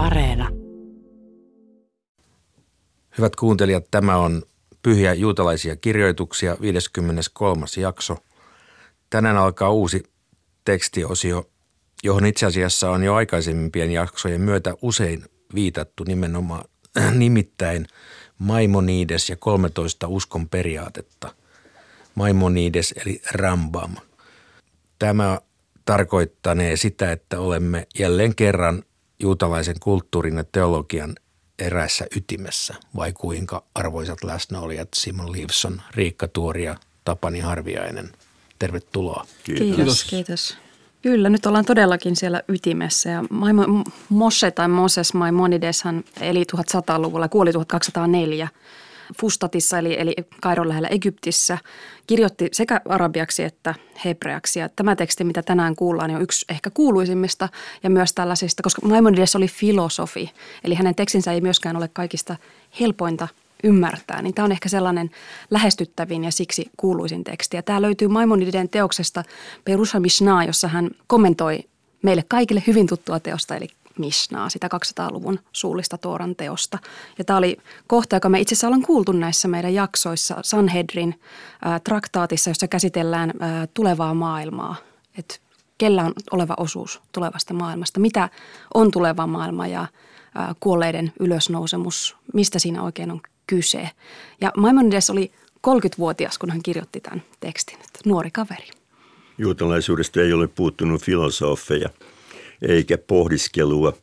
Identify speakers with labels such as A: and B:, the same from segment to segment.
A: Areena.
B: Hyvät kuuntelijat, tämä on Pyhiä juutalaisia kirjoituksia, 53. jakso. Tänään alkaa uusi tekstiosio, johon itse asiassa on jo aikaisempien jaksojen myötä usein viitattu nimenomaan nimittäin Maimonides ja 13 uskon periaatetta. Maimonides eli Rambam. Tämä tarkoittanee sitä, että olemme jälleen kerran juutalaisen kulttuurin ja teologian erässä ytimessä, vai kuinka arvoisat läsnäolijat Simon Livson, Riikka Tuori ja Tapani Harviainen. Tervetuloa.
C: Kiitos. Kiitos. Kiitos. Kyllä, nyt ollaan todellakin siellä ytimessä ja Moshe tai Moses Maimonideshan eli 1100-luvulla ja kuoli 1204 Fustatissa eli, eli Kairon lähellä Egyptissä. Kirjoitti sekä arabiaksi että hebreaksi ja tämä teksti, mitä tänään kuullaan, on yksi ehkä kuuluisimmista ja myös tällaisista, koska Maimonides oli filosofi, eli hänen tekstinsä ei myöskään ole kaikista helpointa ymmärtää, niin tämä on ehkä sellainen lähestyttävin ja siksi kuuluisin teksti. Ja tämä löytyy Maimonideen teoksesta Perusha Mishnah, jossa hän kommentoi meille kaikille hyvin tuttua teosta, eli Mishnaa, sitä 200-luvun suullista Tooran teosta. Ja tämä oli kohta, joka me itse asiassa ollaan kuultu näissä meidän jaksoissa Sanhedrin äh, traktaatissa, jossa käsitellään äh, tulevaa maailmaa. Että kellä on oleva osuus tulevasta maailmasta, mitä on tuleva maailma ja äh, kuolleiden ylösnousemus, mistä siinä oikein on kyse. Ja Maimonides oli 30-vuotias, kun hän kirjoitti tämän tekstin, nuori kaveri.
D: Juutalaisuudesta ei ole puuttunut filosofeja eikä pohdiskelua.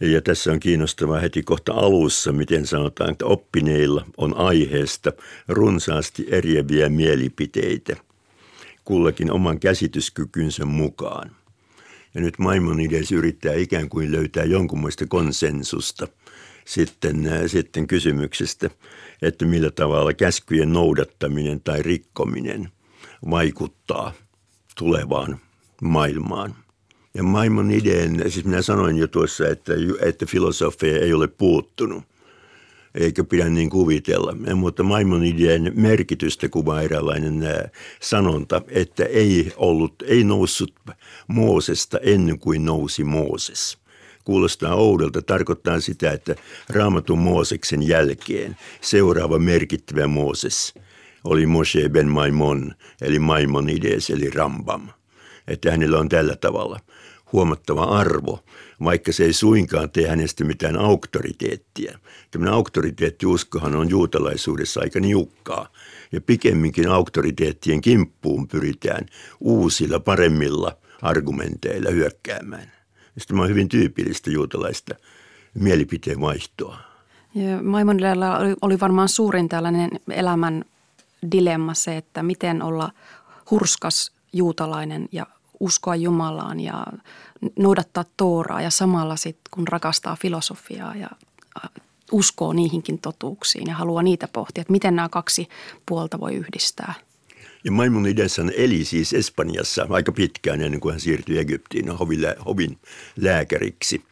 D: Ja tässä on kiinnostavaa heti kohta alussa, miten sanotaan, että oppineilla on aiheesta runsaasti eriäviä mielipiteitä, kullakin oman käsityskykynsä mukaan. Ja nyt Maimonides yrittää ikään kuin löytää jonkunmoista konsensusta – sitten, äh, sitten kysymyksestä, että millä tavalla käskyjen noudattaminen tai rikkominen vaikuttaa tulevaan maailmaan. Ja Maimonideen, siis minä sanoin jo tuossa, että, että filosofia ei ole puuttunut, eikä pidä niin kuvitella. Mutta Maimonideen merkitystä kuvaa eräänlainen sanonta, että ei, ollut, ei noussut Moosesta ennen kuin nousi Mooses – kuulostaa oudolta, tarkoittaa sitä, että raamatun Mooseksen jälkeen seuraava merkittävä Mooses oli Moshe ben Maimon, eli Maimonides, eli Rambam. Että hänellä on tällä tavalla huomattava arvo, vaikka se ei suinkaan tee hänestä mitään auktoriteettia. Tämmöinen auktoriteettiuskohan on juutalaisuudessa aika niukkaa, ja pikemminkin auktoriteettien kimppuun pyritään uusilla, paremmilla argumenteilla hyökkäämään. Tämä on hyvin tyypillistä juutalaista mielipiteen vaihtoa.
C: Maimonidella oli, oli varmaan suurin tällainen elämän dilemma se, että miten olla hurskas juutalainen ja uskoa Jumalaan ja noudattaa Tooraa ja samalla sitten kun rakastaa filosofiaa ja uskoo niihinkin totuuksiin ja haluaa niitä pohtia, että miten nämä kaksi puolta voi yhdistää –
D: ja Maimonides eli siis Espanjassa aika pitkään ennen kuin hän siirtyi Egyptiin hovin lääkäriksi.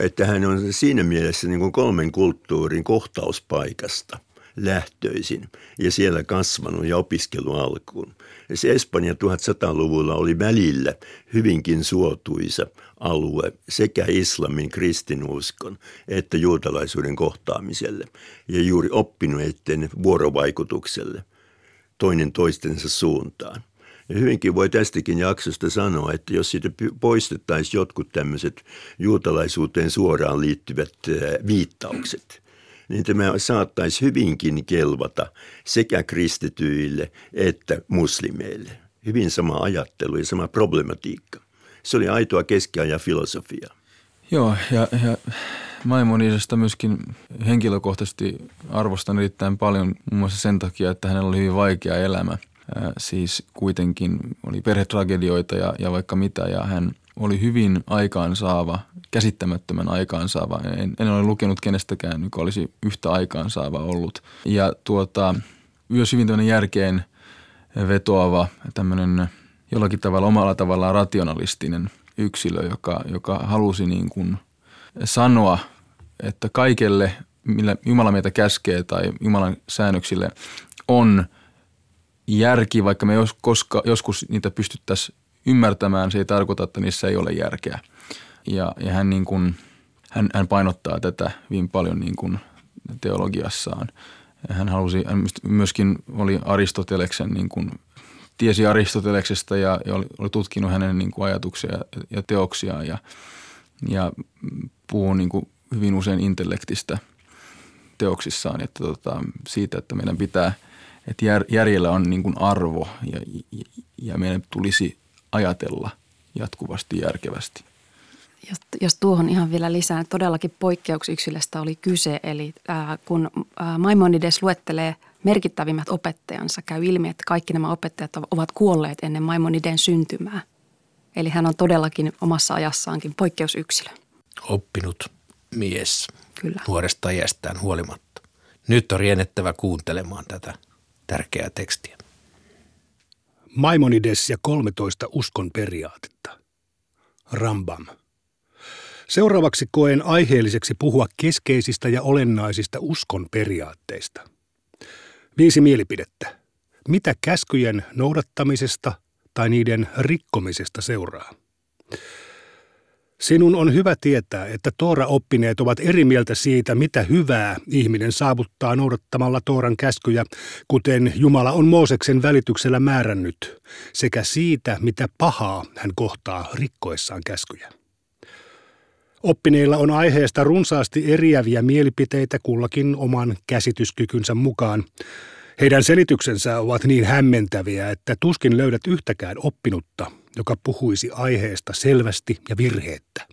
D: Että hän on siinä mielessä niin kuin kolmen kulttuurin kohtauspaikasta lähtöisin ja siellä kasvanut ja opiskelu alkuun. Ja se Espanja 1100-luvulla oli välillä hyvinkin suotuisa alue sekä islamin, kristinuskon että juutalaisuuden kohtaamiselle ja juuri oppineiden vuorovaikutukselle – toinen toistensa suuntaan. Ja hyvinkin voi tästäkin jaksosta sanoa, että jos siitä poistettaisiin jotkut tämmöiset juutalaisuuteen suoraan liittyvät viittaukset, niin tämä saattaisi hyvinkin kelvata sekä kristityille että muslimeille. Hyvin sama ajattelu ja sama problematiikka. Se oli aitoa keskiajan filosofia.
E: Joo, ja, ja Maimonidesta myöskin henkilökohtaisesti arvostan erittäin paljon muun muassa sen takia, että hänellä oli hyvin vaikea elämä. Siis kuitenkin oli perhetragedioita ja, ja vaikka mitä ja hän oli hyvin aikaansaava, käsittämättömän aikaansaava. En, en ole lukenut kenestäkään, joka olisi yhtä aikaansaava ollut. Ja tuota, myös hyvin tämmöinen järkeen vetoava, tämmöinen jollakin tavalla omalla tavallaan rationalistinen yksilö, joka, joka halusi niin kuin sanoa – että kaikelle, millä Jumala meitä käskee tai Jumalan säännöksille on järki, vaikka me jos, koska, joskus niitä pystyttäisiin ymmärtämään, se ei tarkoita, että niissä ei ole järkeä. Ja, ja hän, niin kuin, hän, hän painottaa tätä hyvin paljon niin kuin teologiassaan. Hän halusi, hän myöskin oli Aristoteleksen, niin kuin, tiesi Aristoteleksesta ja, ja oli, oli tutkinut hänen niin kuin ajatuksia ja, ja teoksiaan ja, ja puhuu niin kuin hyvin usein intellektistä teoksissaan, että tota, siitä, että meidän pitää, että jär, järjellä on niin kuin arvo ja, ja meidän tulisi ajatella jatkuvasti järkevästi.
C: Jos, jos tuohon ihan vielä lisään, että todellakin poikkeusyksilöstä oli kyse, eli ää, kun ää, Maimonides luettelee merkittävimmät opettajansa, käy ilmi, että kaikki nämä opettajat ovat kuolleet ennen Maimoniden syntymää. Eli hän on todellakin omassa ajassaankin poikkeusyksilö.
B: Oppinut mies
C: Kyllä.
B: nuoresta iästään huolimatta. Nyt on riennettävä kuuntelemaan tätä tärkeää tekstiä.
A: Maimonides ja 13 uskon periaatetta. Rambam. Seuraavaksi koen aiheelliseksi puhua keskeisistä ja olennaisista uskon periaatteista. Viisi mielipidettä. Mitä käskyjen noudattamisesta tai niiden rikkomisesta seuraa? Sinun on hyvä tietää, että Toora-oppineet ovat eri mieltä siitä, mitä hyvää ihminen saavuttaa noudattamalla Tooran käskyjä, kuten Jumala on Mooseksen välityksellä määrännyt, sekä siitä, mitä pahaa hän kohtaa rikkoessaan käskyjä. Oppineilla on aiheesta runsaasti eriäviä mielipiteitä kullakin oman käsityskykynsä mukaan. Heidän selityksensä ovat niin hämmentäviä, että tuskin löydät yhtäkään oppinutta, joka puhuisi aiheesta selvästi ja virheettä.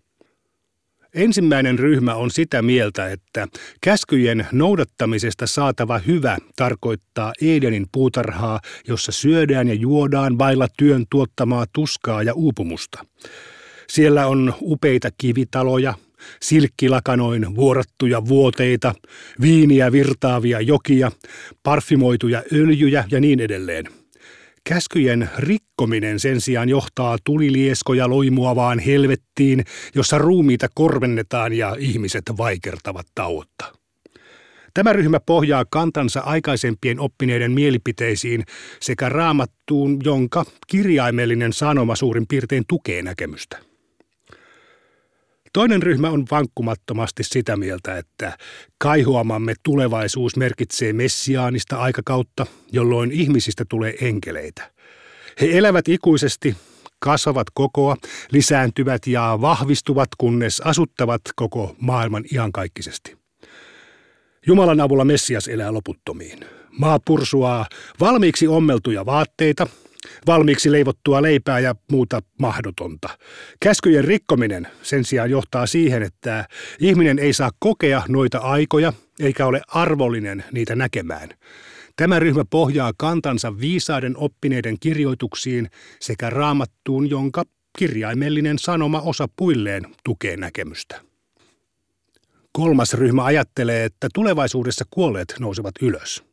A: Ensimmäinen ryhmä on sitä mieltä, että käskyjen noudattamisesta saatava hyvä tarkoittaa Edenin puutarhaa, jossa syödään ja juodaan vailla työn tuottamaa tuskaa ja uupumusta. Siellä on upeita kivitaloja, silkkilakanoin vuorattuja vuoteita, viiniä virtaavia jokia, parfimoituja öljyjä ja niin edelleen – Käskyjen rikkominen sen sijaan johtaa tulilieskoja loimuavaan helvettiin, jossa ruumiita korvennetaan ja ihmiset vaikertavat tauotta. Tämä ryhmä pohjaa kantansa aikaisempien oppineiden mielipiteisiin sekä raamattuun, jonka kirjaimellinen sanoma suurin piirtein tukee näkemystä. Toinen ryhmä on vankkumattomasti sitä mieltä, että kaihoamamme tulevaisuus merkitsee messiaanista aikakautta, jolloin ihmisistä tulee enkeleitä. He elävät ikuisesti, kasvavat kokoa, lisääntyvät ja vahvistuvat, kunnes asuttavat koko maailman iankaikkisesti. Jumalan avulla Messias elää loputtomiin. Maa pursuaa valmiiksi ommeltuja vaatteita – valmiiksi leivottua leipää ja muuta mahdotonta. Käskyjen rikkominen sen sijaan johtaa siihen, että ihminen ei saa kokea noita aikoja eikä ole arvollinen niitä näkemään. Tämä ryhmä pohjaa kantansa viisaiden oppineiden kirjoituksiin sekä raamattuun, jonka kirjaimellinen sanoma osa puilleen tukee näkemystä. Kolmas ryhmä ajattelee, että tulevaisuudessa kuolleet nousevat ylös.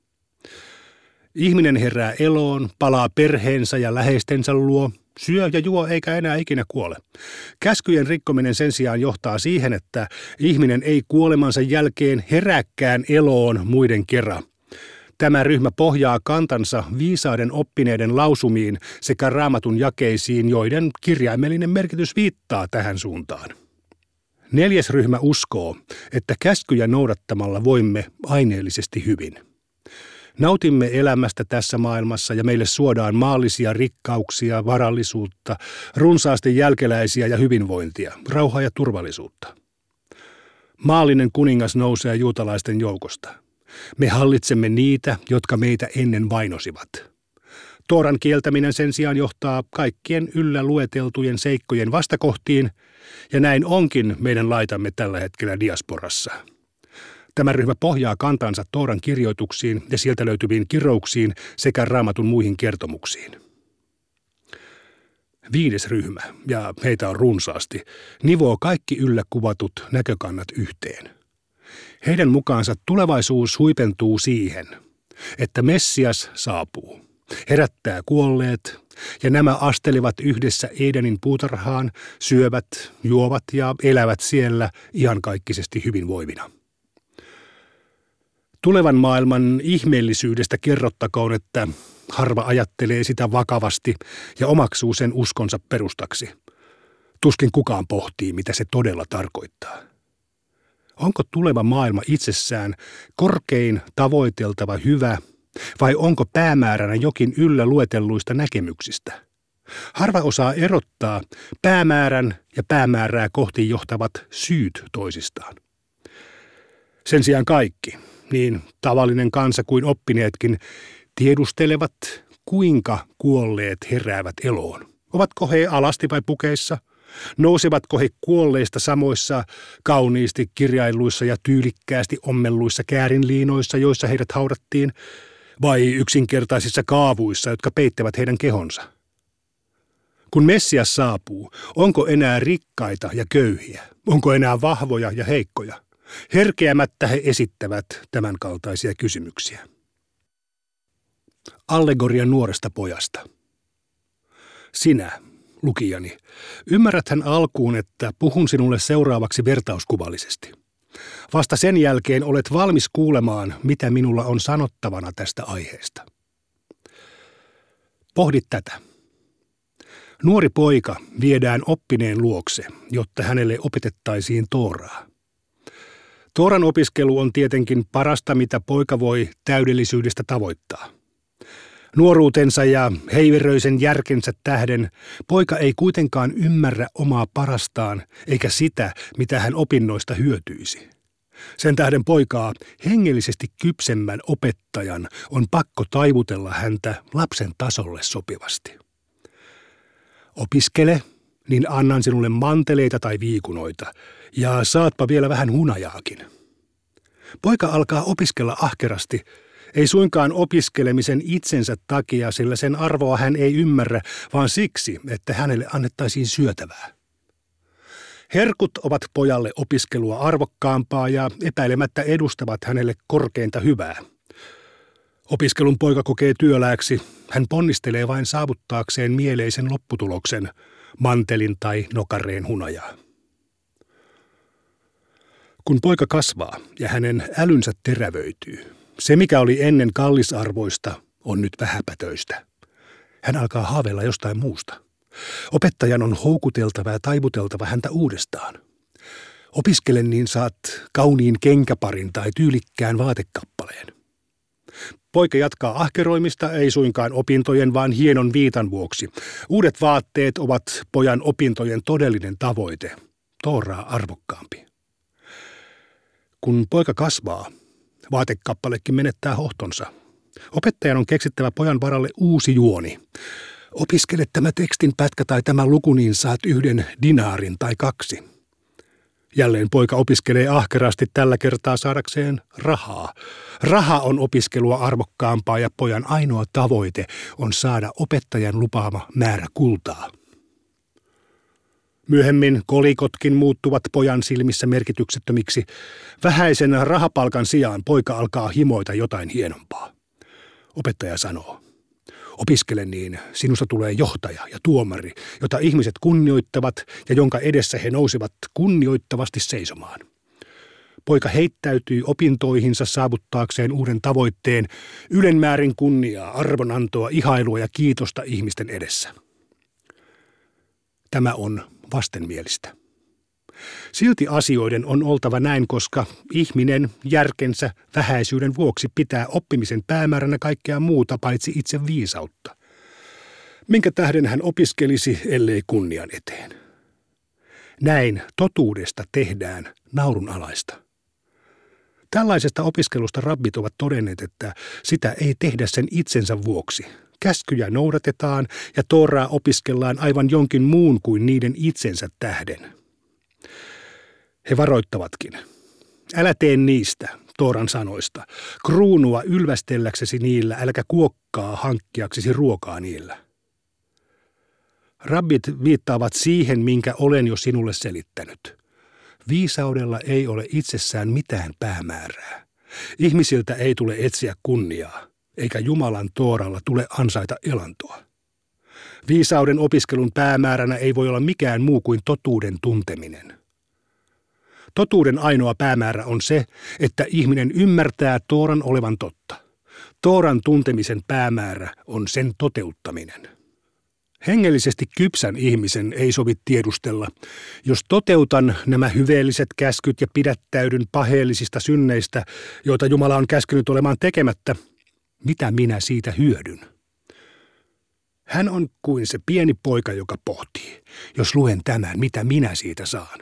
A: Ihminen herää eloon, palaa perheensä ja läheistensä luo, syö ja juo eikä enää ikinä kuole. Käskyjen rikkominen sen sijaan johtaa siihen, että ihminen ei kuolemansa jälkeen heräkkään eloon muiden kerran. Tämä ryhmä pohjaa kantansa viisaiden oppineiden lausumiin sekä raamatun jakeisiin, joiden kirjaimellinen merkitys viittaa tähän suuntaan. Neljäs ryhmä uskoo, että käskyjä noudattamalla voimme aineellisesti hyvin – Nautimme elämästä tässä maailmassa ja meille suodaan maallisia rikkauksia, varallisuutta, runsaasti jälkeläisiä ja hyvinvointia, rauhaa ja turvallisuutta. Maallinen kuningas nousee juutalaisten joukosta. Me hallitsemme niitä, jotka meitä ennen vainosivat. Tooran kieltäminen sen sijaan johtaa kaikkien yllä lueteltujen seikkojen vastakohtiin, ja näin onkin meidän laitamme tällä hetkellä diasporassa. Tämä ryhmä pohjaa kantansa Tooran kirjoituksiin ja sieltä löytyviin kirouksiin sekä raamatun muihin kertomuksiin. Viides ryhmä, ja heitä on runsaasti, nivoo kaikki yllä kuvatut näkökannat yhteen. Heidän mukaansa tulevaisuus huipentuu siihen, että Messias saapuu, herättää kuolleet, ja nämä astelivat yhdessä Edenin puutarhaan, syövät, juovat ja elävät siellä iankaikkisesti hyvinvoivina. Tulevan maailman ihmeellisyydestä kerrottakoon, että harva ajattelee sitä vakavasti ja omaksuu sen uskonsa perustaksi. Tuskin kukaan pohtii, mitä se todella tarkoittaa. Onko tuleva maailma itsessään korkein tavoiteltava hyvä vai onko päämääränä jokin yllä luetelluista näkemyksistä? Harva osaa erottaa päämäärän ja päämäärää kohti johtavat syyt toisistaan. Sen sijaan kaikki, niin tavallinen kansa kuin oppineetkin, tiedustelevat, kuinka kuolleet heräävät eloon. Ovatko he alasti vai pukeissa? Nousevatko he kuolleista samoissa kauniisti kirjailuissa ja tyylikkäästi ommelluissa käärinliinoissa, joissa heidät haudattiin, vai yksinkertaisissa kaavuissa, jotka peittävät heidän kehonsa? Kun Messias saapuu, onko enää rikkaita ja köyhiä? Onko enää vahvoja ja heikkoja? Herkeämättä he esittävät tämän kaltaisia kysymyksiä. Allegoria nuoresta pojasta. Sinä, lukijani, ymmärräthän alkuun, että puhun sinulle seuraavaksi vertauskuvallisesti. Vasta sen jälkeen olet valmis kuulemaan, mitä minulla on sanottavana tästä aiheesta. Pohdit tätä. Nuori poika viedään oppineen luokse, jotta hänelle opetettaisiin Tooraa. Tooran opiskelu on tietenkin parasta, mitä poika voi täydellisyydestä tavoittaa. Nuoruutensa ja heiveröisen järkensä tähden poika ei kuitenkaan ymmärrä omaa parastaan eikä sitä, mitä hän opinnoista hyötyisi. Sen tähden poikaa hengellisesti kypsemmän opettajan on pakko taivutella häntä lapsen tasolle sopivasti. Opiskele, niin annan sinulle manteleita tai viikunoita, ja saatpa vielä vähän hunajaakin. Poika alkaa opiskella ahkerasti, ei suinkaan opiskelemisen itsensä takia, sillä sen arvoa hän ei ymmärrä, vaan siksi, että hänelle annettaisiin syötävää. Herkut ovat pojalle opiskelua arvokkaampaa ja epäilemättä edustavat hänelle korkeinta hyvää. Opiskelun poika kokee työlääksi, hän ponnistelee vain saavuttaakseen mieleisen lopputuloksen, mantelin tai nokareen hunajaa. Kun poika kasvaa ja hänen älynsä terävöityy, se mikä oli ennen kallisarvoista on nyt vähäpätöistä. Hän alkaa haaveilla jostain muusta. Opettajan on houkuteltava ja taivuteltava häntä uudestaan. Opiskele niin saat kauniin kenkäparin tai tyylikkään vaatekappaleen. Poika jatkaa ahkeroimista, ei suinkaan opintojen, vaan hienon viitan vuoksi. Uudet vaatteet ovat pojan opintojen todellinen tavoite, Tooraa arvokkaampi. Kun poika kasvaa, vaatekappalekin menettää hohtonsa. Opettajan on keksittävä pojan varalle uusi juoni. Opiskele tämä tekstin pätkä tai tämä luku, niin saat yhden dinaarin tai kaksi. Jälleen poika opiskelee ahkerasti tällä kertaa saadakseen rahaa. Raha on opiskelua arvokkaampaa ja pojan ainoa tavoite on saada opettajan lupaama määrä kultaa. Myöhemmin kolikotkin muuttuvat pojan silmissä merkityksettömiksi. Vähäisen rahapalkan sijaan poika alkaa himoita jotain hienompaa. Opettaja sanoo, opiskele niin, sinusta tulee johtaja ja tuomari, jota ihmiset kunnioittavat ja jonka edessä he nousevat kunnioittavasti seisomaan. Poika heittäytyy opintoihinsa saavuttaakseen uuden tavoitteen, ylenmäärin kunniaa, arvonantoa, ihailua ja kiitosta ihmisten edessä. Tämä on vastenmielistä. Silti asioiden on oltava näin, koska ihminen järkensä vähäisyyden vuoksi pitää oppimisen päämääränä kaikkea muuta paitsi itse viisautta. Minkä tähden hän opiskelisi, ellei kunnian eteen? Näin totuudesta tehdään naurunalaista. Tällaisesta opiskelusta rabbit ovat todenneet, että sitä ei tehdä sen itsensä vuoksi, Käskyjä noudatetaan ja Tooraa opiskellaan aivan jonkin muun kuin niiden itsensä tähden. He varoittavatkin. Älä tee niistä, Tooran sanoista, kruunua ylvästelläksesi niillä, äläkä kuokkaa hankkiaksesi ruokaa niillä. Rabbit viittaavat siihen, minkä olen jo sinulle selittänyt. Viisaudella ei ole itsessään mitään päämäärää. Ihmisiltä ei tule etsiä kunniaa eikä Jumalan tooralla tule ansaita elantoa. Viisauden opiskelun päämääränä ei voi olla mikään muu kuin totuuden tunteminen. Totuuden ainoa päämäärä on se, että ihminen ymmärtää Tooran olevan totta. Tooran tuntemisen päämäärä on sen toteuttaminen. Hengellisesti kypsän ihmisen ei sovi tiedustella. Jos toteutan nämä hyveelliset käskyt ja pidättäydyn paheellisista synneistä, joita Jumala on käskynyt olemaan tekemättä, mitä minä siitä hyödyn? Hän on kuin se pieni poika, joka pohtii. Jos luen tämän, mitä minä siitä saan?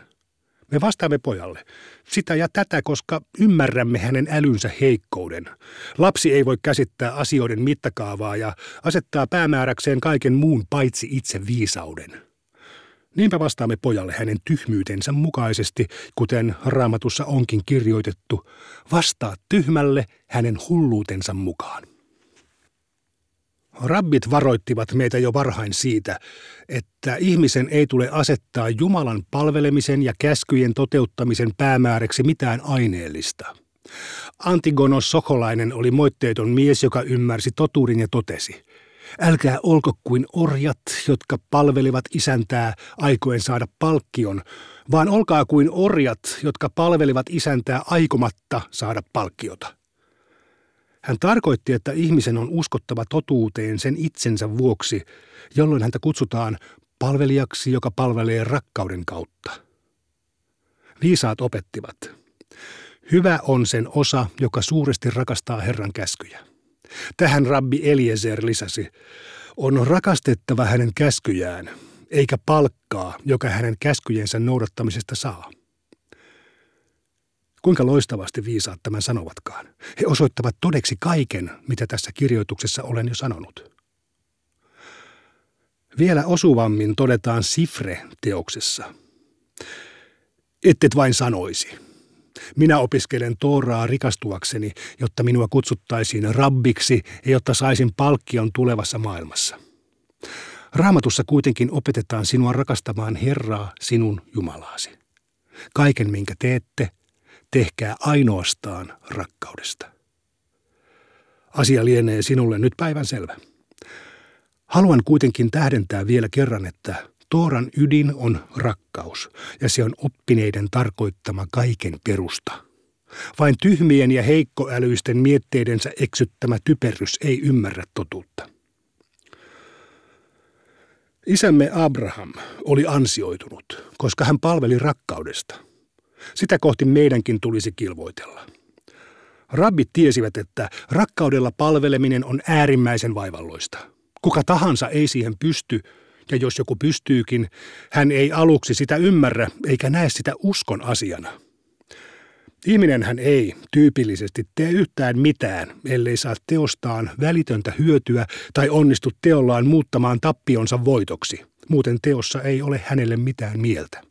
A: Me vastaamme pojalle sitä ja tätä, koska ymmärrämme hänen älynsä heikkouden. Lapsi ei voi käsittää asioiden mittakaavaa ja asettaa päämääräkseen kaiken muun paitsi itse viisauden. Niinpä vastaamme pojalle hänen tyhmyytensä mukaisesti, kuten raamatussa onkin kirjoitettu, vastaa tyhmälle hänen hulluutensa mukaan. Rabbit varoittivat meitä jo varhain siitä, että ihmisen ei tule asettaa Jumalan palvelemisen ja käskyjen toteuttamisen päämääräksi mitään aineellista. Antigonos Sokolainen oli moitteeton mies, joka ymmärsi totuuden ja totesi. Älkää olko kuin orjat, jotka palvelevat isäntää aikoen saada palkkion, vaan olkaa kuin orjat, jotka palvelevat isäntää aikomatta saada palkkiota. Hän tarkoitti, että ihmisen on uskottava totuuteen sen itsensä vuoksi, jolloin häntä kutsutaan palvelijaksi, joka palvelee rakkauden kautta. Viisaat opettivat. Hyvä on sen osa, joka suuresti rakastaa Herran käskyjä. Tähän rabbi Eliezer lisäsi, on rakastettava hänen käskyjään, eikä palkkaa, joka hänen käskyjensä noudattamisesta saa. Kuinka loistavasti viisaat tämän sanovatkaan. He osoittavat todeksi kaiken, mitä tässä kirjoituksessa olen jo sanonut. Vielä osuvammin todetaan Sifre-teoksessa. Ettet vain sanoisi. Minä opiskelen Tooraa rikastuakseni, jotta minua kutsuttaisiin rabbiksi ja jotta saisin palkkion tulevassa maailmassa. Raamatussa kuitenkin opetetaan sinua rakastamaan Herraa, sinun Jumalaasi. Kaiken, minkä teette, tehkää ainoastaan rakkaudesta. Asia lienee sinulle nyt päivän selvä. Haluan kuitenkin tähdentää vielä kerran, että Tooran ydin on rakkaus, ja se on oppineiden tarkoittama kaiken perusta. Vain tyhmien ja heikkoälyisten mietteidensä eksyttämä typerys ei ymmärrä totuutta. Isämme Abraham oli ansioitunut, koska hän palveli rakkaudesta. Sitä kohti meidänkin tulisi kilvoitella. Rabbit tiesivät, että rakkaudella palveleminen on äärimmäisen vaivalloista. Kuka tahansa ei siihen pysty, ja jos joku pystyykin, hän ei aluksi sitä ymmärrä eikä näe sitä uskon asiana. Ihminen hän ei tyypillisesti tee yhtään mitään, ellei saa teostaan välitöntä hyötyä tai onnistu teollaan muuttamaan tappionsa voitoksi. Muuten teossa ei ole hänelle mitään mieltä.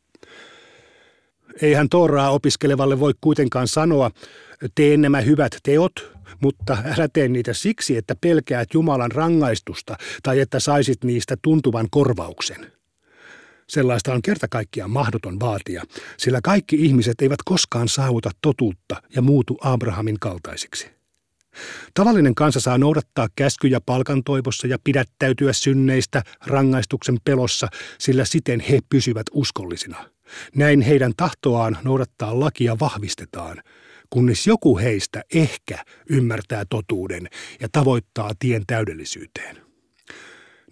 A: Eihän Tooraa opiskelevalle voi kuitenkaan sanoa, tee nämä hyvät teot, mutta älä tee niitä siksi, että pelkäät Jumalan rangaistusta tai että saisit niistä tuntuvan korvauksen. Sellaista on kerta kaikkiaan mahdoton vaatia, sillä kaikki ihmiset eivät koskaan saavuta totuutta ja muutu Abrahamin kaltaisiksi. Tavallinen kansa saa noudattaa käskyjä palkan toivossa ja pidättäytyä synneistä rangaistuksen pelossa, sillä siten he pysyvät uskollisina – näin heidän tahtoaan noudattaa lakia vahvistetaan, kunnes joku heistä ehkä ymmärtää totuuden ja tavoittaa tien täydellisyyteen.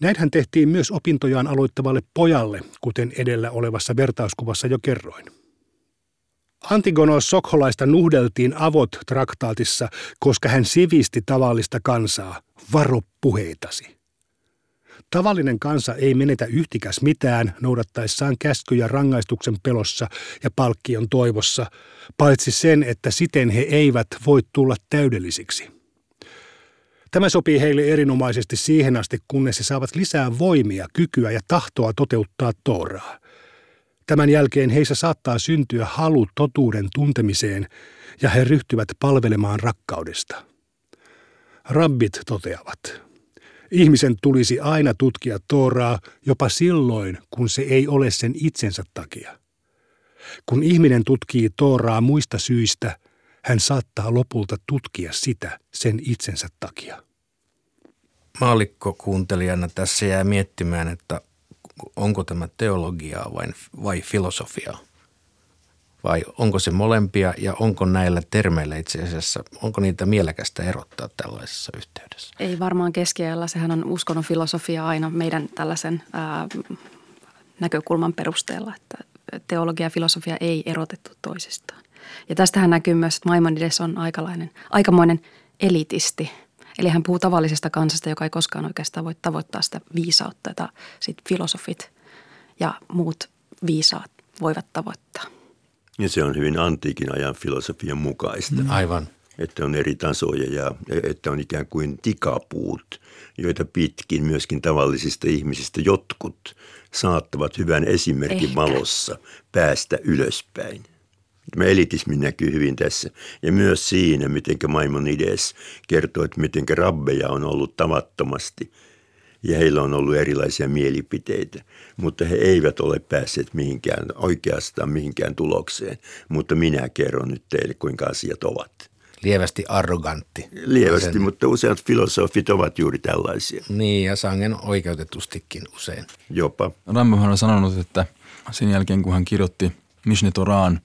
A: Näinhän tehtiin myös opintojaan aloittavalle pojalle, kuten edellä olevassa vertauskuvassa jo kerroin. Antigonos Sokholaista nuhdeltiin avot traktaatissa, koska hän sivisti tavallista kansaa. Varo puheitasi. Tavallinen kansa ei menetä yhtikäs mitään noudattaessaan käskyjä rangaistuksen pelossa ja palkkion toivossa, paitsi sen, että siten he eivät voi tulla täydellisiksi. Tämä sopii heille erinomaisesti siihen asti, kunnes he saavat lisää voimia, kykyä ja tahtoa toteuttaa Tooraa. Tämän jälkeen heissä saattaa syntyä halu totuuden tuntemiseen ja he ryhtyvät palvelemaan rakkaudesta. Rabbit toteavat – Ihmisen tulisi aina tutkia Tooraa jopa silloin, kun se ei ole sen itsensä takia. Kun ihminen tutkii Tooraa muista syistä, hän saattaa lopulta tutkia sitä sen itsensä takia.
B: Maalikko kuuntelijana tässä jää miettimään, että onko tämä teologiaa vai, vai filosofiaa? Vai onko se molempia ja onko näillä termeillä itse asiassa, onko niitä mielekästä erottaa tällaisessa yhteydessä?
C: Ei varmaan keskiajalla, sehän on uskonnon filosofia aina meidän tällaisen ää, näkökulman perusteella, että teologia ja filosofia ei erotettu toisistaan. Ja tästähän näkyy myös, että Maimonides on aikalainen, aikamoinen elitisti. Eli hän puhuu tavallisesta kansasta, joka ei koskaan oikeastaan voi tavoittaa sitä viisautta, jota sit filosofit ja muut viisaat voivat tavoittaa.
D: Ja se on hyvin antiikin ajan filosofian mukaista.
B: Mm. Aivan.
D: Että on eri tasoja ja että on ikään kuin tikapuut, joita pitkin myöskin tavallisista ihmisistä jotkut saattavat hyvän esimerkin Ehkä. valossa päästä ylöspäin. Tämä elitismi näkyy hyvin tässä. Ja myös siinä, miten Maimonides kertoo, että miten rabbeja on ollut tavattomasti – ja heillä on ollut erilaisia mielipiteitä, mutta he eivät ole päässeet mihinkään oikeastaan mihinkään tulokseen. Mutta minä kerron nyt teille, kuinka asiat ovat.
B: Lievästi arrogantti.
D: Lievästi, sen... mutta useat filosofit ovat juuri tällaisia.
B: Niin, ja sangen oikeutetustikin usein.
D: Jopa.
E: Rambohan on sanonut, että sen jälkeen kun hän kirjoitti Mishne Toraan,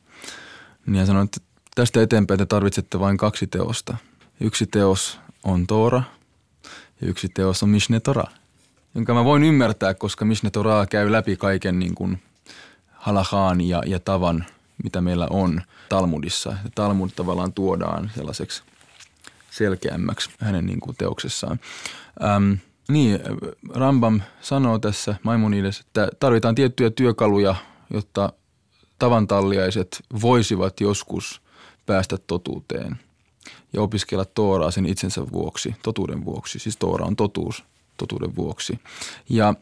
E: niin hän sanoi, että tästä eteenpäin te tarvitsette vain kaksi teosta. Yksi teos on Toora ja yksi teos on Mishne Torah jonka mä voin ymmärtää, koska Mishne Torah käy läpi kaiken niin kuin halahaan ja, ja tavan, mitä meillä on Talmudissa. Talmud tavallaan tuodaan sellaiseksi selkeämmäksi hänen niin kuin teoksessaan. Ähm, niin, Rambam sanoo tässä Maimonides, että tarvitaan tiettyjä työkaluja, jotta tavantalliaiset voisivat joskus päästä totuuteen ja opiskella Tooraa sen itsensä vuoksi, totuuden vuoksi. Siis Toora on totuus, totuuden vuoksi. Ja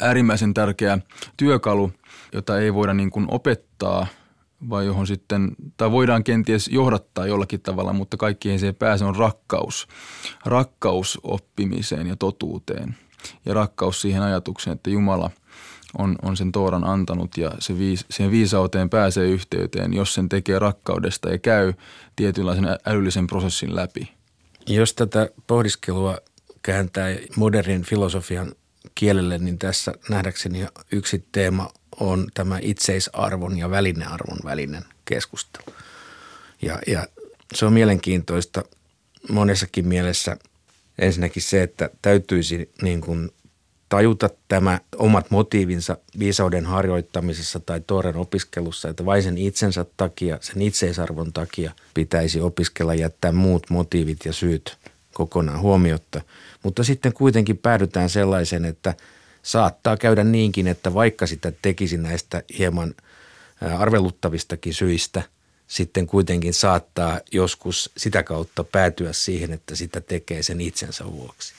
E: äärimmäisen tärkeä työkalu, jota ei voida niin kuin opettaa vai johon sitten, tai voidaan kenties johdattaa jollakin tavalla, mutta kaikkien se pääse on rakkaus. Rakkaus oppimiseen ja totuuteen ja rakkaus siihen ajatukseen, että Jumala on, on sen Tooran antanut ja se viis, siihen viisauteen pääsee yhteyteen, jos sen tekee rakkaudesta ja käy tietynlaisen älyllisen prosessin läpi.
B: Jos tätä pohdiskelua kääntää modernin filosofian kielelle, niin tässä nähdäkseni yksi teema on tämä itseisarvon ja välinearvon välinen keskustelu. Ja, ja se on mielenkiintoista monessakin mielessä. Ensinnäkin se, että täytyisi niin kuin tajuta tämä omat motiivinsa viisauden harjoittamisessa tai toren opiskelussa, että vain sen itsensä takia, sen itseisarvon takia pitäisi opiskella jättää muut motiivit ja syyt kokonaan huomiotta. Mutta sitten kuitenkin päädytään sellaisen, että saattaa käydä niinkin, että vaikka sitä tekisi näistä hieman arveluttavistakin syistä, sitten kuitenkin saattaa joskus sitä kautta päätyä siihen, että sitä tekee sen itsensä vuoksi.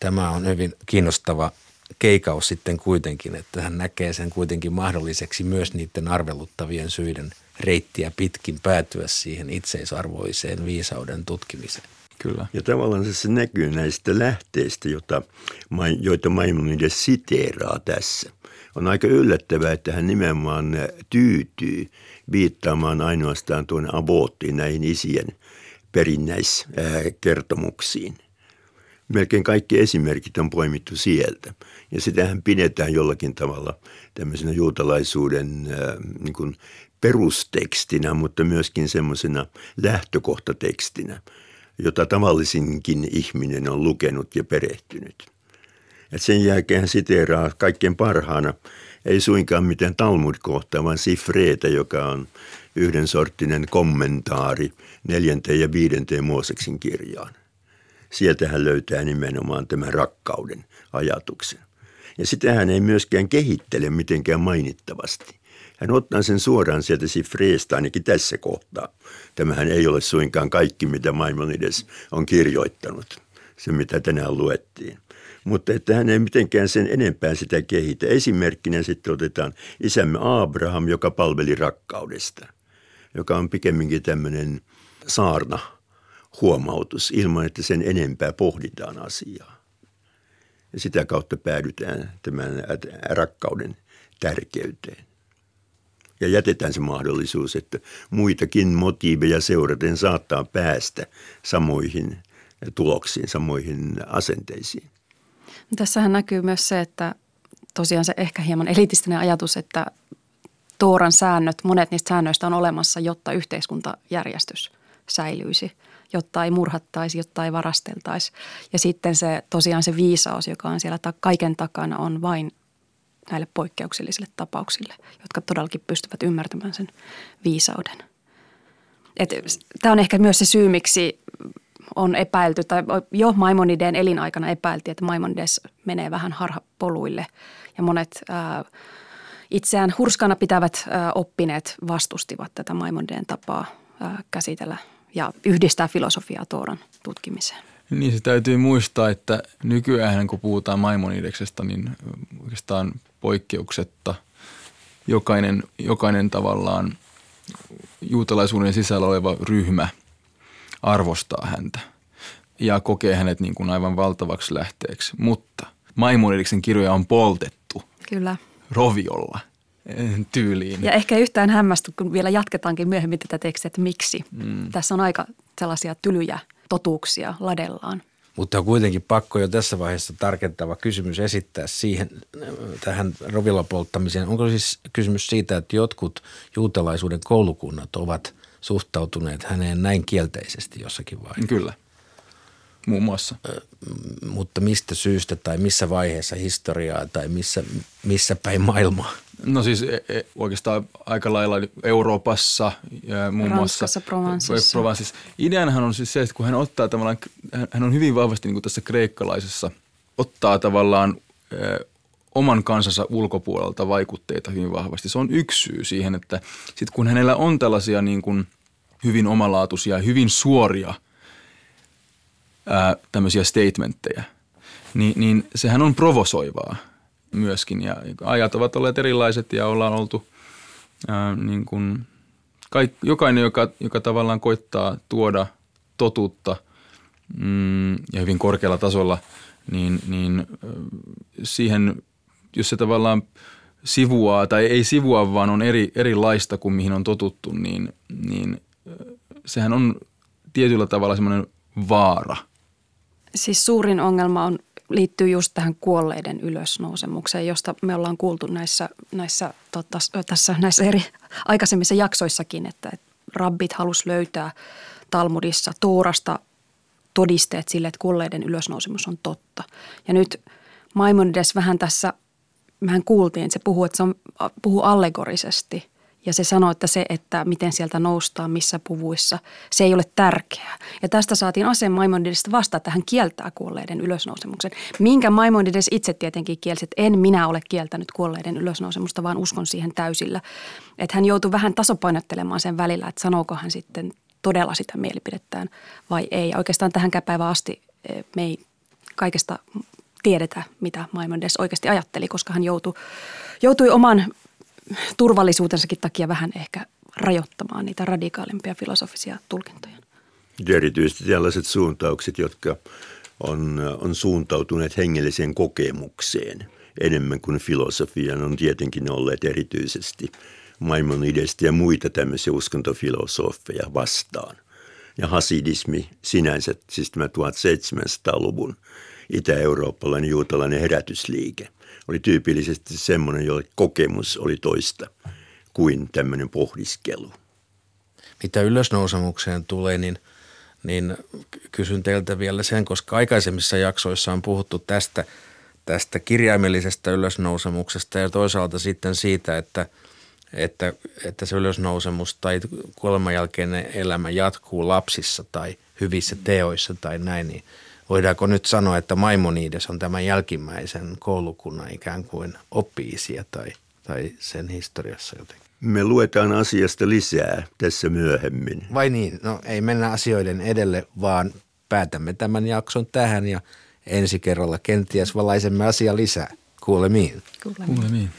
B: Tämä on hyvin kiinnostava keikaus sitten kuitenkin, että hän näkee sen kuitenkin mahdolliseksi myös niiden arveluttavien syiden reittiä pitkin päätyä siihen itseisarvoiseen viisauden tutkimiseen.
E: Kyllä.
D: Ja tavallaan se, näkyy näistä lähteistä, jota, joita Maimonides siteeraa tässä. On aika yllättävää, että hän nimenomaan tyytyy viittaamaan ainoastaan tuonne aboottiin näihin isien perinnäiskertomuksiin. Melkein kaikki esimerkit on poimittu sieltä. Ja sitähän pidetään jollakin tavalla tämmöisenä juutalaisuuden niin kuin perustekstinä, mutta myöskin semmoisena lähtökohtatekstinä – jota tavallisinkin ihminen on lukenut ja perehtynyt. Et sen jälkeen hän siteeraa kaikkein parhaana, ei suinkaan mitään Talmud-kohtaa, vaan Sifreetä, joka on yhden sorttinen kommentaari neljänteen ja viidenteen Mooseksin kirjaan. Sieltä hän löytää nimenomaan tämän rakkauden ajatuksen. Ja sitä hän ei myöskään kehittele mitenkään mainittavasti. Hän ottaa sen suoraan sieltä Sifreesta ainakin tässä kohtaa. Tämähän ei ole suinkaan kaikki, mitä Maimonides on kirjoittanut, se mitä tänään luettiin. Mutta että hän ei mitenkään sen enempää sitä kehitä. Esimerkkinä sitten otetaan isämme Abraham, joka palveli rakkaudesta, joka on pikemminkin tämmöinen saarna huomautus ilman, että sen enempää pohditaan asiaa. Ja sitä kautta päädytään tämän rakkauden tärkeyteen ja jätetään se mahdollisuus, että muitakin motiiveja seuraten saattaa päästä samoihin tuloksiin, samoihin asenteisiin.
C: Tässähän näkyy myös se, että tosiaan se ehkä hieman elitistinen ajatus, että Tooran säännöt, monet niistä säännöistä on olemassa, jotta yhteiskuntajärjestys säilyisi, jotta ei murhattaisi, jotta ei varasteltaisi. Ja sitten se tosiaan se viisaus, joka on siellä kaiken takana, on vain näille poikkeuksellisille tapauksille, jotka todellakin pystyvät ymmärtämään sen viisauden. Tämä on ehkä myös se syy, miksi on epäilty, tai jo Maimonideen elinaikana epäiltiin, että Maimonides menee vähän harhapoluille. Ja monet ää, itseään hurskana pitävät ää, oppineet vastustivat tätä Maimonideen tapaa ää, käsitellä ja yhdistää filosofiaa Tooran tutkimiseen.
E: Niin se täytyy muistaa, että nykyään kun puhutaan Maimonideksesta, niin oikeastaan poikkeuksetta jokainen, jokainen tavallaan juutalaisuuden sisällä oleva ryhmä arvostaa häntä ja kokee hänet niin kuin aivan valtavaksi lähteeksi. Mutta Maimonideksen kirjoja on poltettu.
C: Kyllä.
E: Roviolla eh, tyyliin.
C: Ja ehkä yhtään hämmästy, kun vielä jatketaankin myöhemmin tätä tekstiä, että miksi. Mm. Tässä on aika sellaisia tylyjä totuuksia ladellaan.
B: Mutta on kuitenkin pakko jo tässä vaiheessa tarkentava kysymys esittää siihen, tähän rovilla polttamiseen. Onko siis kysymys siitä, että jotkut juutalaisuuden koulukunnat ovat suhtautuneet häneen näin kielteisesti jossakin vaiheessa?
E: Kyllä, muun muassa.
B: Mutta mistä syystä tai missä vaiheessa historiaa tai missä, missä päin maailmaa?
E: No siis e, e, oikeastaan aika lailla Euroopassa ja muun
C: Ranskassa, muassa.
E: Provenceissa. Ideanhan on siis se, että kun hän ottaa tavallaan, hän on hyvin vahvasti niin kuin tässä kreikkalaisessa, ottaa tavallaan ö, oman kansansa ulkopuolelta vaikutteita hyvin vahvasti. Se on yksi syy siihen, että sit kun hänellä on tällaisia niin kuin hyvin omalaatuisia, hyvin suoria ää, tämmöisiä statementteja, niin, niin sehän on provosoivaa – myöskin. Ja ajat ovat olleet erilaiset ja ollaan oltu ää, niin kuin kaik, jokainen, joka, joka tavallaan koittaa tuoda totuutta mm, ja hyvin korkealla tasolla, niin, niin siihen, jos se tavallaan sivuaa tai ei sivua, vaan on eri, erilaista kuin mihin on totuttu, niin, niin sehän on tietyllä tavalla semmoinen vaara.
C: Siis suurin ongelma on liittyy just tähän kuolleiden ylösnousemukseen, josta me ollaan kuultu näissä, näissä, tota, tässä, näissä eri aikaisemmissa jaksoissakin, että, että rabbit halus löytää Talmudissa Toorasta todisteet sille, että kuolleiden ylösnousemus on totta. Ja nyt Maimonides vähän tässä, mehän kuultiin, että se puhuu, että se on, puhuu allegorisesti – ja se sanoi, että se, että miten sieltä noustaan, missä puvuissa, se ei ole tärkeää. Ja tästä saatiin aseen Maimonidesista vasta, että hän kieltää kuolleiden ylösnousemuksen. Minkä Maimonides itse tietenkin kielsi, että en minä ole kieltänyt kuolleiden ylösnousemusta, vaan uskon siihen täysillä. Että hän joutui vähän tasapainottelemaan sen välillä, että sanooko hän sitten todella sitä mielipidettään vai ei. Ja oikeastaan tähän päivään asti eh, me ei kaikesta tiedetä, mitä Maimonides oikeasti ajatteli, koska hän joutui, joutui oman turvallisuutensakin takia vähän ehkä rajoittamaan niitä radikaalimpia filosofisia tulkintoja.
D: Erityisesti tällaiset suuntaukset, jotka on, on suuntautuneet hengelliseen kokemukseen enemmän kuin filosofian, on tietenkin olleet erityisesti Maimonidesta ja muita tämmöisiä uskontofilosofeja vastaan. Ja hasidismi sinänsä, siis tämä 1700-luvun itä-eurooppalainen juutalainen herätysliike – oli tyypillisesti semmoinen, jolle kokemus oli toista kuin tämmöinen pohdiskelu.
B: Mitä ylösnousemukseen tulee, niin, niin kysyn teiltä vielä sen, koska aikaisemmissa jaksoissa on puhuttu tästä, tästä kirjaimellisesta ylösnousemuksesta ja toisaalta sitten siitä, että, että, että se ylösnousemus tai kuoleman jälkeinen elämä jatkuu lapsissa tai hyvissä teoissa tai näin, niin – voidaanko nyt sanoa, että Maimonides on tämän jälkimmäisen koulukunnan ikään kuin oppiisia tai, tai sen historiassa jotenkin?
D: Me luetaan asiasta lisää tässä myöhemmin.
B: Vai niin? No ei mennä asioiden edelle, vaan päätämme tämän jakson tähän ja ensi kerralla kenties valaisemme asia lisää. Kuulemiin.
C: Kuulemiin. Kuulemiin.